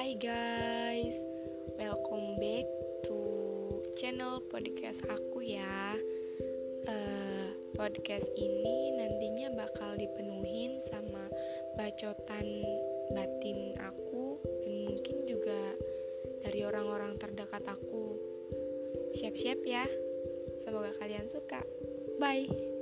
Hai guys, welcome back to channel podcast aku ya. Uh, podcast ini nantinya bakal dipenuhin sama bacotan batin aku dan mungkin juga dari orang-orang terdekat aku. Siap-siap ya. Semoga kalian suka. Bye.